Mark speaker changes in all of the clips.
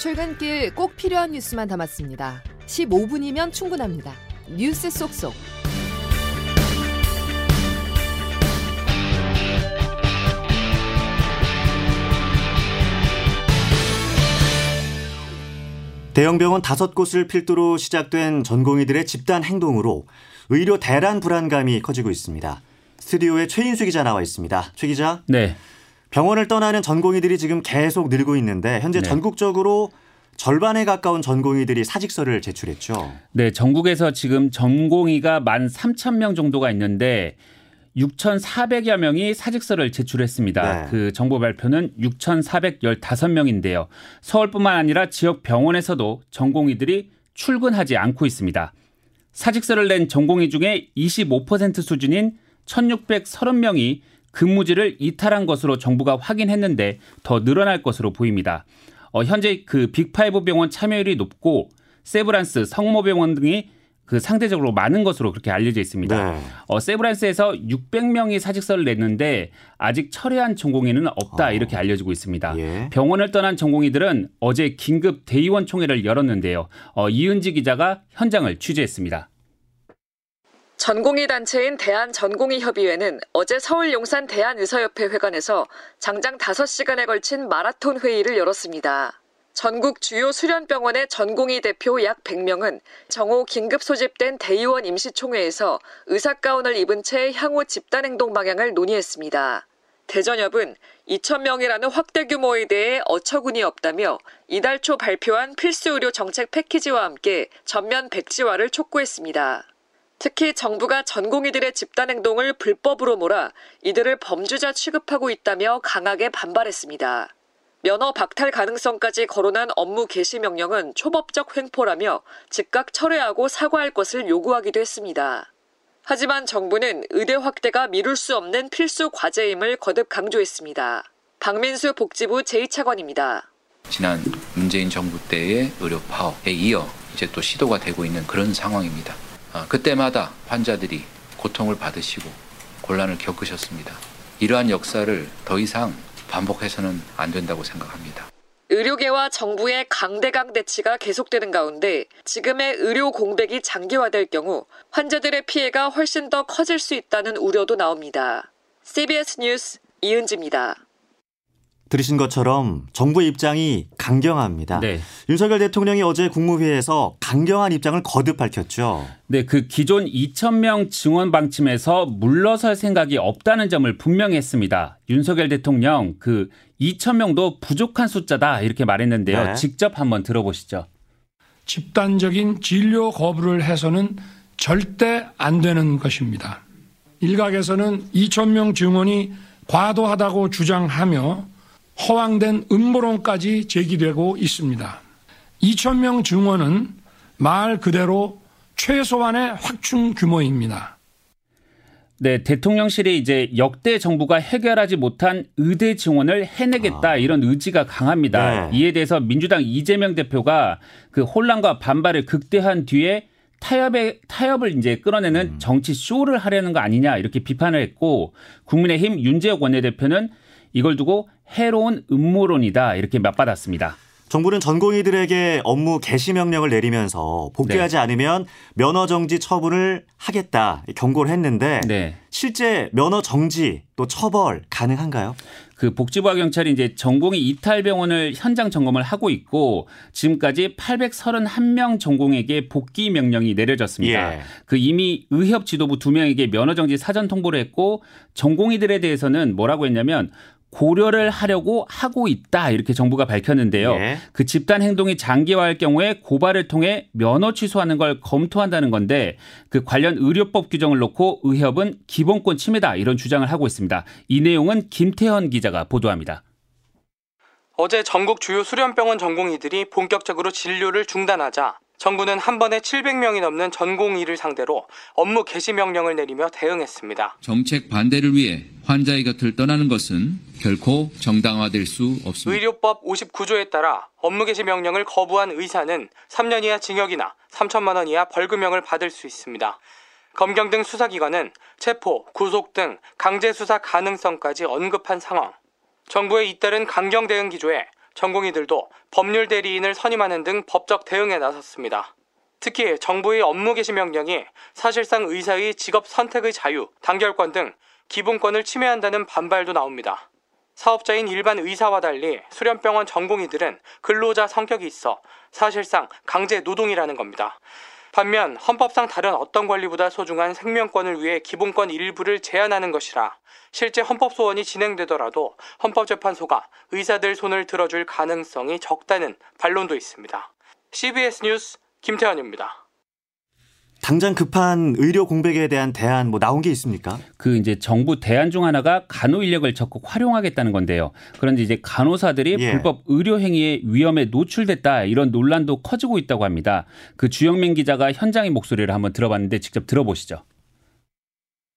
Speaker 1: 출근길 꼭 필요한 뉴스만 담았습니다. 15분이면 충분합니다. 뉴스 속속.
Speaker 2: 대형 병원 다섯 곳을 필두로 시작된 전공의들의 집단 행동으로 의료 대란 불안감이 커지고 있습니다. 스튜디오에 최인수 기자 나와 있습니다. 최 기자.
Speaker 3: 네.
Speaker 2: 병원을 떠나는 전공의들이 지금 계속 늘고 있는데 현재
Speaker 3: 네.
Speaker 2: 전국적으로 절반에 가까운 전공의들이 사직서를 제출했죠.
Speaker 3: 네, 전국에서 지금 전공의가 만 3천 명 정도가 있는데 6,400여 명이 사직서를 제출했습니다.
Speaker 2: 네.
Speaker 3: 그 정보 발표는 6,415명인데요. 서울뿐만 아니라 지역 병원에서도 전공의들이 출근하지 않고 있습니다. 사직서를 낸 전공의 중에 25% 수준인 1,630명이 근무지를 이탈한 것으로 정부가 확인했는데 더 늘어날 것으로 보입니다. 어, 현재 그 Big Five 병원 참여율이 높고 세브란스, 성모병원 등이 그 상대적으로 많은 것으로 그렇게 알려져 있습니다.
Speaker 2: 네.
Speaker 3: 어, 세브란스에서 600명이 사직서를 냈는데 아직 철회한 전공의는 없다
Speaker 2: 어.
Speaker 3: 이렇게 알려지고 있습니다.
Speaker 2: 예.
Speaker 3: 병원을 떠난 전공의들은 어제 긴급 대의원 총회를 열었는데요. 어, 이은지 기자가 현장을 취재했습니다.
Speaker 4: 전공의 단체인 대한전공의협의회는 어제 서울 용산 대한의사협회 회관에서 장장 5시간에 걸친 마라톤 회의를 열었습니다. 전국 주요 수련병원의 전공의 대표 약 100명은 정오 긴급 소집된 대의원 임시총회에서 의사가운을 입은 채 향후 집단행동 방향을 논의했습니다. 대전협은 2,000명이라는 확대 규모에 대해 어처구니 없다며 이달 초 발표한 필수 의료 정책 패키지와 함께 전면 백지화를 촉구했습니다. 특히 정부가 전공의들의 집단행동을 불법으로 몰아 이들을 범죄자 취급하고 있다며 강하게 반발했습니다. 면허 박탈 가능성까지 거론한 업무 개시 명령은 초법적 횡포라며 즉각 철회하고 사과할 것을 요구하기도 했습니다. 하지만 정부는 의대 확대가 미룰 수 없는 필수 과제임을 거듭 강조했습니다. 박민수 복지부 제2차관입니다.
Speaker 5: 지난 문재인 정부 때의 의료 파업에 이어 이제 또 시도가 되고 있는 그런 상황입니다. 아, 그때마다 환자들이 고통을 받으시고 곤란을 겪으셨습니다. 이러한 역사를 더 이상 반복해서는 안 된다고 생각합니다.
Speaker 4: 의료계와 정부의 강대강 대치가 계속되는 가운데 지금의 의료 공백이 장기화될 경우 환자들의 피해가 훨씬 더 커질 수 있다는 우려도 나옵니다. CBS 뉴스 이은지입니다.
Speaker 2: 들으신 것처럼 정부의 입장이 강경합니다.
Speaker 3: 네.
Speaker 2: 윤석열 대통령이 어제 국무회의에서 강경한 입장을 거듭 밝혔죠.
Speaker 3: 네, 그 기존 2,000명 증원 방침에서 물러설 생각이 없다는 점을 분명히 했습니다. 윤석열 대통령 그 2,000명도 부족한 숫자다 이렇게 말했는데요.
Speaker 2: 네.
Speaker 3: 직접 한번 들어보시죠.
Speaker 6: 집단적인 진료 거부를 해서는 절대 안 되는 것입니다. 일각에서는 2천명 증원이 과도하다고 주장하며 허황된 음모론까지 제기되고 있습니다. 2천명 증원은 말 그대로 최소한의 확충 규모입니다.
Speaker 3: 네, 대통령실이 이제 역대 정부가 해결하지 못한 의대 증원을 해내겠다 이런 의지가 강합니다.
Speaker 2: 네.
Speaker 3: 이에 대해서 민주당 이재명 대표가 그 혼란과 반발을 극대화한 뒤에 타협에 타협을 이제 끌어내는 정치 쇼를 하려는 거 아니냐 이렇게 비판을 했고 국민의힘 윤재욱 원내대표는 이걸 두고 해로운 음모론이다 이렇게 맞받았습니다.
Speaker 2: 정부는 전공의들에게 업무 개시 명령을 내리면서 복귀하지
Speaker 3: 네.
Speaker 2: 않으면 면허 정지 처분을 하겠다 경고를 했는데
Speaker 3: 네.
Speaker 2: 실제 면허 정지 또 처벌 가능한가요?
Speaker 3: 그 복지부와 경찰이 이제 전공의 이탈 병원을 현장 점검을 하고 있고 지금까지 831명 전공에게 복귀 명령이 내려졌습니다.
Speaker 2: 예.
Speaker 3: 그 이미 의협 지도부 두 명에게 면허 정지 사전 통보를 했고 전공의들에 대해서는 뭐라고 했냐면 고려를 하려고 하고 있다 이렇게 정부가 밝혔는데요.
Speaker 2: 예.
Speaker 3: 그 집단 행동이 장기화할 경우에 고발을 통해 면허 취소하는 걸 검토한다는 건데 그 관련 의료법 규정을 놓고 의협은 기본권 침해다 이런 주장을 하고 있습니다. 이 내용은 김태현 기자가 보도합니다.
Speaker 7: 어제 전국 주요 수련병원 전공의들이 본격적으로 진료를 중단하자 정부는 한 번에 700명이 넘는 전공의를 상대로 업무 개시 명령을 내리며 대응했습니다.
Speaker 8: 정책 반대를 위해 환자의 곁을 떠나는 것은 결코 정당화될 수 없습니다.
Speaker 7: 의료법 59조에 따라 업무 개시 명령을 거부한 의사는 3년 이하 징역이나 3천만 원 이하 벌금형을 받을 수 있습니다. 검경 등 수사기관은 체포, 구속 등 강제 수사 가능성까지 언급한 상황. 정부의 잇따른 강경 대응 기조에 전공의들도 법률 대리인을 선임하는 등 법적 대응에 나섰습니다. 특히 정부의 업무 개시 명령이 사실상 의사의 직업 선택의 자유, 단결권 등 기본권을 침해한다는 반발도 나옵니다. 사업자인 일반 의사와 달리 수련병원 전공의들은 근로자 성격이 있어 사실상 강제 노동이라는 겁니다. 반면 헌법상 다른 어떤 권리보다 소중한 생명권을 위해 기본권 일부를 제한하는 것이라 실제 헌법 소원이 진행되더라도 헌법재판소가 의사들 손을 들어줄 가능성이 적다는 반론도 있습니다. CBS 뉴스 김태현입니다.
Speaker 2: 당장 급한 의료 공백에 대한 대안 뭐 나온 게 있습니까?
Speaker 3: 그 이제 정부 대안 중 하나가 간호 인력을 적극 활용하겠다는 건데요. 그런데 이제 간호사들이
Speaker 2: 예.
Speaker 3: 불법 의료 행위의 위험에 노출됐다 이런 논란도 커지고 있다고 합니다. 그 주영민 기자가 현장의 목소리를 한번 들어봤는데 직접 들어보시죠.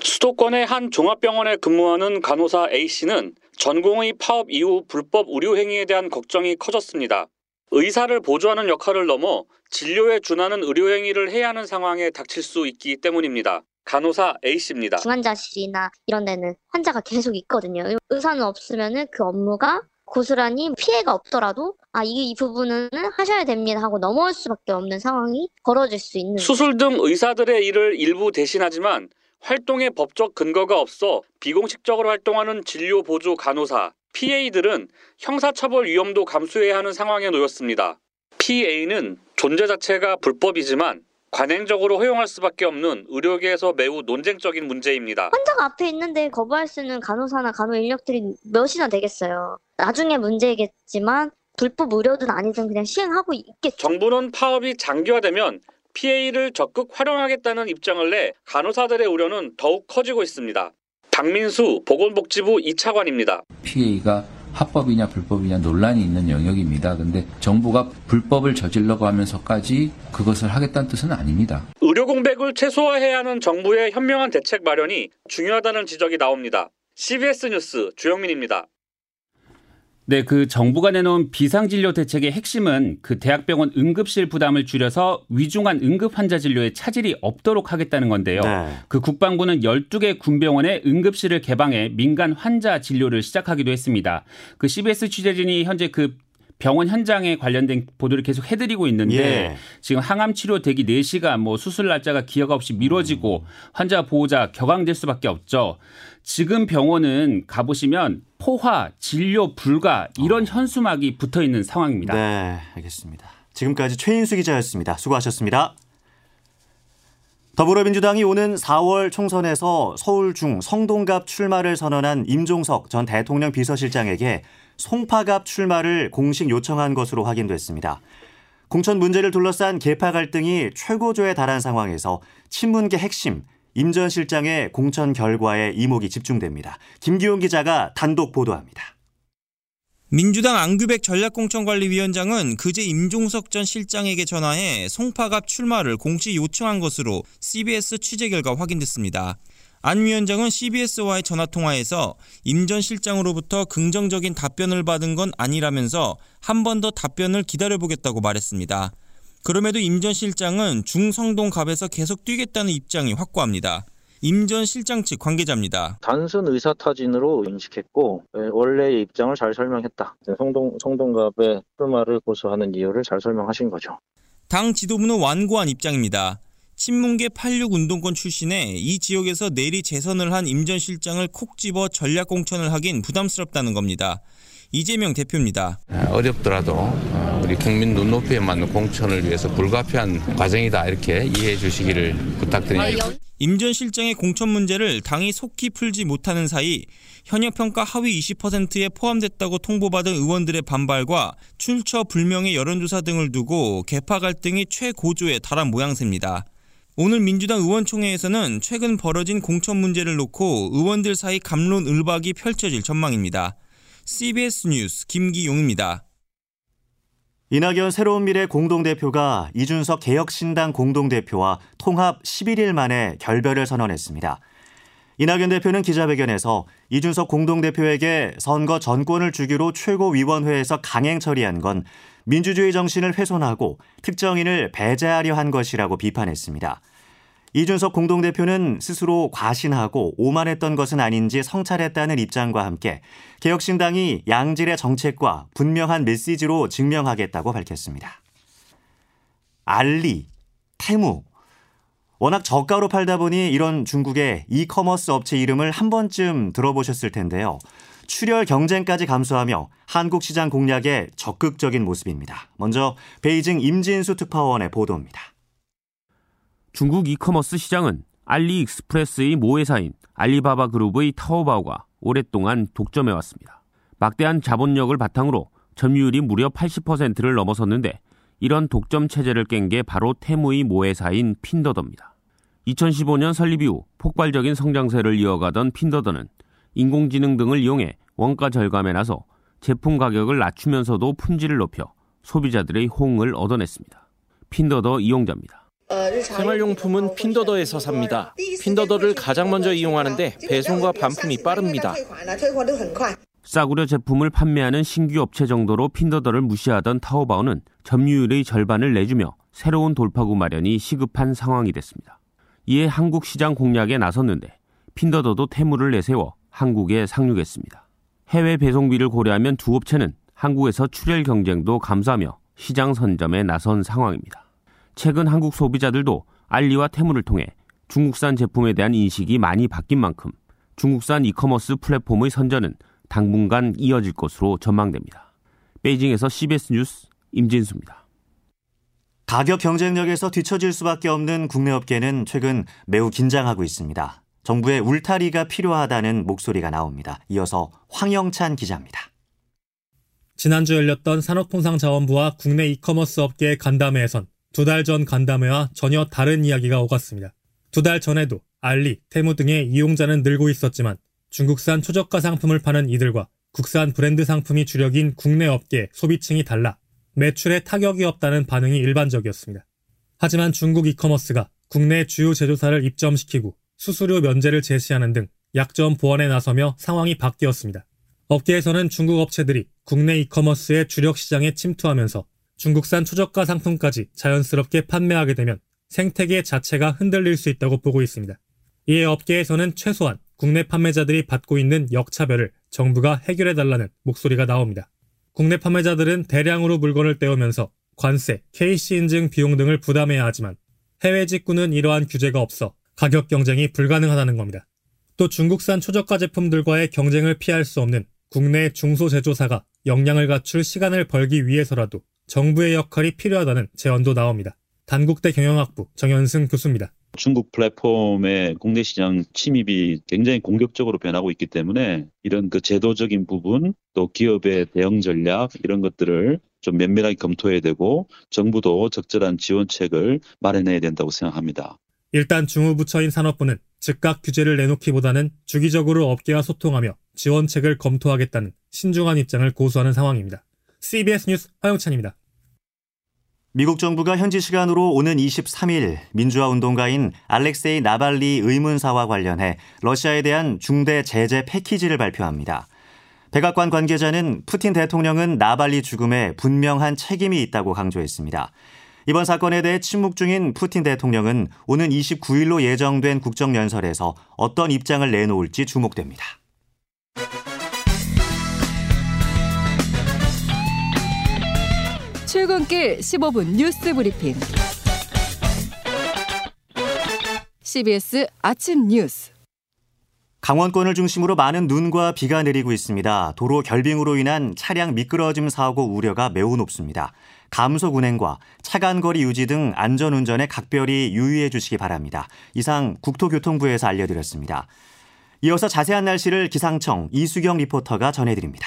Speaker 9: 수도권의 한 종합병원에 근무하는 간호사 A씨는 전공의 파업 이후 불법 의료 행위에 대한 걱정이 커졌습니다. 의사를 보조하는 역할을 넘어 진료에 준하는 의료 행위를 해야 하는 상황에 닥칠 수 있기 때문입니다. 간호사 A씨입니다.
Speaker 10: 중환자실이나 이런 데는 환자가 계속 있거든요. 의사는 없으면은 그 업무가 고스란히 피해가 없더라도 아, 이, 이 부분은 하셔야 됩니다 하고 넘어올 수밖에 없는 상황이 벌어질 수 있는
Speaker 9: 수술 등 의사들의 일을 일부 대신하지만 활동의 법적 근거가 없어 비공식적으로 활동하는 진료 보조 간호사 PA들은 형사처벌 위험도 감수해야 하는 상황에 놓였습니다. PA는 존재 자체가 불법이지만 관행적으로 허용할 수밖에 없는 의료계에서 매우 논쟁적인 문제입니다.
Speaker 10: 환자가 앞에 있는데 거부할 수 있는 간호사나 간호 인력들이 몇이나 되겠어요. 나중에 문제겠지만 불법 의료든 아니든 그냥 시행하고 있겠죠.
Speaker 9: 정부는 파업이 장기화되면 PA를 적극 활용하겠다는 입장을 내 간호사들의 우려는 더욱 커지고 있습니다. 박민수 보건복지부 2차관입니다.
Speaker 5: PA가 합법이냐 불법이냐 논란이 있는 영역입니다. 근데 정부가 불법을 저질러고 하면서까지 그것을 하겠다는 뜻은 아닙니다.
Speaker 9: 의료 공백을 최소화해야 하는 정부의 현명한 대책 마련이 중요하다는 지적이 나옵니다. CBS 뉴스 주영민입니다.
Speaker 3: 네, 그 정부가 내놓은 비상진료 대책의 핵심은 그 대학병원 응급실 부담을 줄여서 위중한 응급 환자 진료에 차질이 없도록 하겠다는 건데요.
Speaker 2: 네.
Speaker 3: 그 국방부는 12개 군병원에 응급실을 개방해 민간 환자 진료를 시작하기도 했습니다. 그 CBS 취재진이 현재 그 병원 현장에 관련된 보도를 계속 해드리고 있는데
Speaker 2: 예.
Speaker 3: 지금 항암 치료 대기 4시간 뭐 수술 날짜가 기약 없이 미뤄지고 환자 보호자 격앙될 수밖에 없죠. 지금 병원은 가보시면 포화, 진료 불가 이런 현수막이 붙어 있는 상황입니다.
Speaker 2: 네, 알겠습니다. 지금까지 최인수 기자였습니다. 수고하셨습니다. 더불어민주당이 오는 4월 총선에서 서울 중 성동갑 출마를 선언한 임종석 전 대통령 비서실장에게 송파갑 출마를 공식 요청한 것으로 확인됐습니다. 공천 문제를 둘러싼 계파 갈등이 최고조에 달한 상황에서 친문계 핵심 임 전 실장의 공천 결과에 이목이 집중됩니다. 김기용 기자가 단독 보도합니다.
Speaker 11: 민주당 안규백 전략공천관리위원장은 그제 임종석 전 실장에게 전화해 송파갑 출마를 공식 요청한 것으로 CBS 취재 결과 확인됐습니다. 안 위원장은 CBS와의 전화통화에서 임 전 실장으로부터 긍정적인 답변을 받은 건 아니라면서 한 번 더 답변을 기다려보겠다고 말했습니다. 그럼에도 임 전 실장은 중성동갑에서 계속 뛰겠다는 입장이 확고합니다. 임 전 실장 측 관계자입니다.
Speaker 12: 단순 의사 타진으로 인식했고 예, 원래의 입장을 잘 설명했다. 네, 성동 성동갑의 출마를 고수하는 이유를 잘 설명하신 거죠.
Speaker 11: 당 지도부는 완고한 입장입니다. 친문계 86 운동권 출신에 이 지역에서 내리 재선을 한 임 전 실장을 콕 집어 전략 공천을 하긴 부담스럽다는 겁니다. 이재명 대표입니다.
Speaker 13: 어렵더라도 어, 우리 국민 눈높이에 맞는 공천을 위해서 불가피한 과정이다 이렇게 이해해 주시기를 부탁드립니다.
Speaker 11: 임 전 실장의 공천 문제를 당이 속히 풀지 못하는 사이 현역 평가 하위 20%에 포함됐다고 통보받은 의원들의 반발과 출처 불명의 여론조사 등을 두고 개파 갈등이 최고조에 달한 모양새입니다. 오늘 민주당 의원총회에서는 최근 벌어진 공천 문제를 놓고 의원들 사이 감론을박이 펼쳐질 전망입니다. CBS 뉴스 김기용입니다.
Speaker 2: 이낙연 새로운 미래 공동대표가 이준석 개혁신당 공동대표와 통합 11일 만에 결별을 선언했습니다. 이낙연 대표는 기자회견에서 이준석 공동대표에게 선거 전권을 주기로 최고위원회에서 강행 처리한 건 민주주의 정신을 훼손하고 특정인을 배제하려 한 것이라고 비판했습니다. 이준석 공동대표는 스스로 과신하고 오만했던 것은 아닌지 성찰했다는 입장과 함께 개혁신당이 양질의 정책과 분명한 메시지로 증명하겠다고 밝혔습니다. 알리, 테무. 워낙 저가로 팔다 보니 이런 중국의 이커머스 업체 이름을 한 번쯤 들어보셨을 텐데요. 출혈 경쟁까지 감수하며 한국 시장 공략에 적극적인 모습입니다. 먼저 베이징 임진수 특파원의 보도입니다.
Speaker 14: 중국 이커머스 시장은 알리익스프레스의 모회사인 알리바바 그룹의 타오바오가 오랫동안 독점해 왔습니다. 막대한 자본력을 바탕으로 점유율이 무려 80%를 넘어섰는데 이런 독점 체제를 깬 게 바로 테무의 모회사인 핀둬둬입니다. 2015년 설립 이후 폭발적인 성장세를 이어가던 핀둬둬는 인공지능 등을 이용해 원가 절감에 나서 제품 가격을 낮추면서도 품질을 높여 소비자들의 호응을 얻어냈습니다. 핀더더 이용자입니다.
Speaker 15: 생활용품은 핀더더에서 삽니다. 핀더더를 가장 먼저 이용하는데 배송과 반품이 빠릅니다.
Speaker 14: 싸구려 제품을 판매하는 신규 업체 정도로 핀더더를 무시하던 타오바오는 점유율의 절반을 내주며 새로운 돌파구 마련이 시급한 상황이 됐습니다. 이에 한국 시장 공략에 나섰는데 핀더더도 태물을 내세워 한국에 상륙했습니다. 해외 배송비를 고려하면 두 업체는 한국에서 출혈 경쟁도 감수하며 시장 선점에 나선 상황입니다. 최근 한국 소비자들도 알리와 테무를 통해 중국산 제품에 대한 인식이 많이 바뀐 만큼 중국산 이커머스 플랫폼의 선전은 당분간 이어질 것으로 전망됩니다. 베이징에서 CBS 뉴스 임진수입니다.
Speaker 2: 가격 경쟁력에서 뒤처질 수밖에 없는 국내 업계는 최근 매우 긴장하고 있습니다. 정부의 울타리가 필요하다는 목소리가 나옵니다. 이어서 황영찬 기자입니다.
Speaker 16: 지난주 열렸던 산업통상자원부와 국내 이커머스 업계의 간담회에선 두 달 전 간담회와 전혀 다른 이야기가 오갔습니다. 두 달 전에도 알리, 테무 등의 이용자는 늘고 있었지만 중국산 초저가 상품을 파는 이들과 국산 브랜드 상품이 주력인 국내 업계 소비층이 달라 매출에 타격이 없다는 반응이 일반적이었습니다. 하지만 중국 이커머스가 국내 주요 제조사를 입점시키고 수수료 면제를 제시하는 등 약점 보완에 나서며 상황이 바뀌었습니다. 업계에서는 중국 업체들이 국내 이커머스의 주력 시장에 침투하면서 중국산 초저가 상품까지 자연스럽게 판매하게 되면 생태계 자체가 흔들릴 수 있다고 보고 있습니다. 이에 업계에서는 최소한 국내 판매자들이 받고 있는 역차별을 정부가 해결해달라는 목소리가 나옵니다. 국내 판매자들은 대량으로 물건을 떼오면서 관세, KC 인증 비용 등을 부담해야 하지만 해외 직구는 이러한 규제가 없어 가격 경쟁이 불가능하다는 겁니다. 또 중국산 초저가 제품들과의 경쟁을 피할 수 없는 국내 중소제조사가 역량을 갖출 시간을 벌기 위해서라도 정부의 역할이 필요하다는 제언도 나옵니다. 단국대 경영학부 정현승 교수입니다.
Speaker 17: 중국 플랫폼의 국내 시장 침입이 굉장히 공격적으로 변하고 있기 때문에 이런 그 제도적인 부분 또 기업의 대응 전략 이런 것들을 좀 면밀하게 검토해야 되고 정부도 적절한 지원책을 마련해야 된다고 생각합니다.
Speaker 16: 일단 중후부처인 산업부는 즉각 규제를 내놓기보다는 주기적으로 업계와 소통하며 지원책을 검토하겠다는 신중한 입장을 고수하는 상황입니다. CBS 뉴스 화영찬입니다.
Speaker 2: 미국 정부가 현지 시간으로 오는 23일 민주화 운동가인 알렉세이 나발리 의문사와 관련해 러시아에 대한 중대 제재 패키지를 발표합니다. 백악관 관계자는 푸틴 대통령은 나발리 죽음에 분명한 책임이 있다고 강조했습니다. 이번 사건에 대해 침묵 중인 푸틴 대통령은 오는 29일로 예정된 국정연설에서 어떤 입장을 내놓을지 주목됩니다.
Speaker 1: 출근길 15분 뉴스 브리핑. CBS 아침 뉴스.
Speaker 2: 강원권을 중심으로 많은 눈과 비가 내리고 있습니다. 도로 결빙으로 인한 차량 미끄러짐 사고 우려가 매우 높습니다. 감속 운행과 차간 거리 유지 등 안전 운전에 각별히 유의해 주시기 바랍니다. 이상 국토교통부에서 알려드렸습니다. 이어서 자세한 날씨를 기상청 이수경 리포터가 전해드립니다.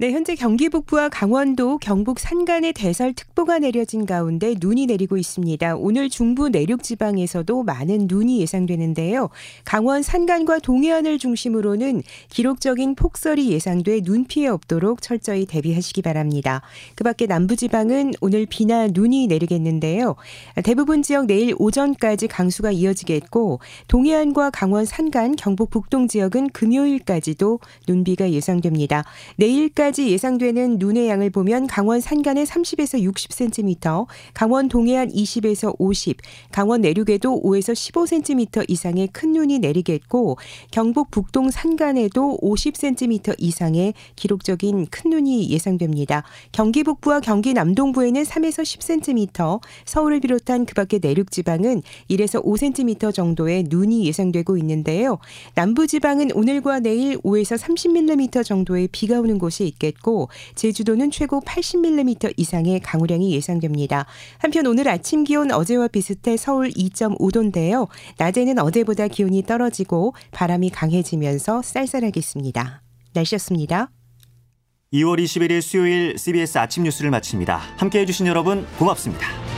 Speaker 18: 네, 현재 경기 북부와 강원도, 경북 산간에 대설특보가 내려진 가운데 눈이 내리고 있습니다. 오늘 중부 내륙 지방에서도 많은 눈이 예상되는데요. 강원 산간과 동해안을 중심으로는 기록적인 폭설이 예상돼 눈 피해 없도록 철저히 대비하시기 바랍니다. 그 밖에 남부 지방은 오늘 비나 눈이 내리겠는데요. 대부분 지역 내일 오전까지 강수가 이어지겠고 동해안과 강원 산간, 경북 북동 지역은 금요일까지도 눈비가 예상됩니다. 내일까지 오늘까지 예상되는 눈의 양을 보면 강원 산간에 30에서 60cm, 강원 동해안 20에서 50, 강원 내륙에도 5에서 15cm 이상의 큰 눈이 내리겠고 경북 북동 산간에도 50cm 이상의 기록적인 큰 눈이 예상됩니다. 경기 북부와 경기 남동부에는 3에서 10cm, 서울을 비롯한 그 밖의 내륙 지방은 1에서 5cm 정도의 눈이 예상되고 있는데요. 남부 지방은 오늘과 내일 5에서 30mm 정도의 비가 오는 곳이 있겠고 제주도는 최고 80mm 이상의 강우량이 예상됩니다. 한편 오늘 아침 기온 어제와 비슷해 서울 2.5도인데요. 낮에는 어제보다 기온이 떨어지고 바람이 강해지면서 쌀쌀하겠습니다. 날씨였습니다.
Speaker 2: 2월 21일 수요일 CBS 아침 뉴스를 마칩니다. 함께 해 주신 여러분 고맙습니다.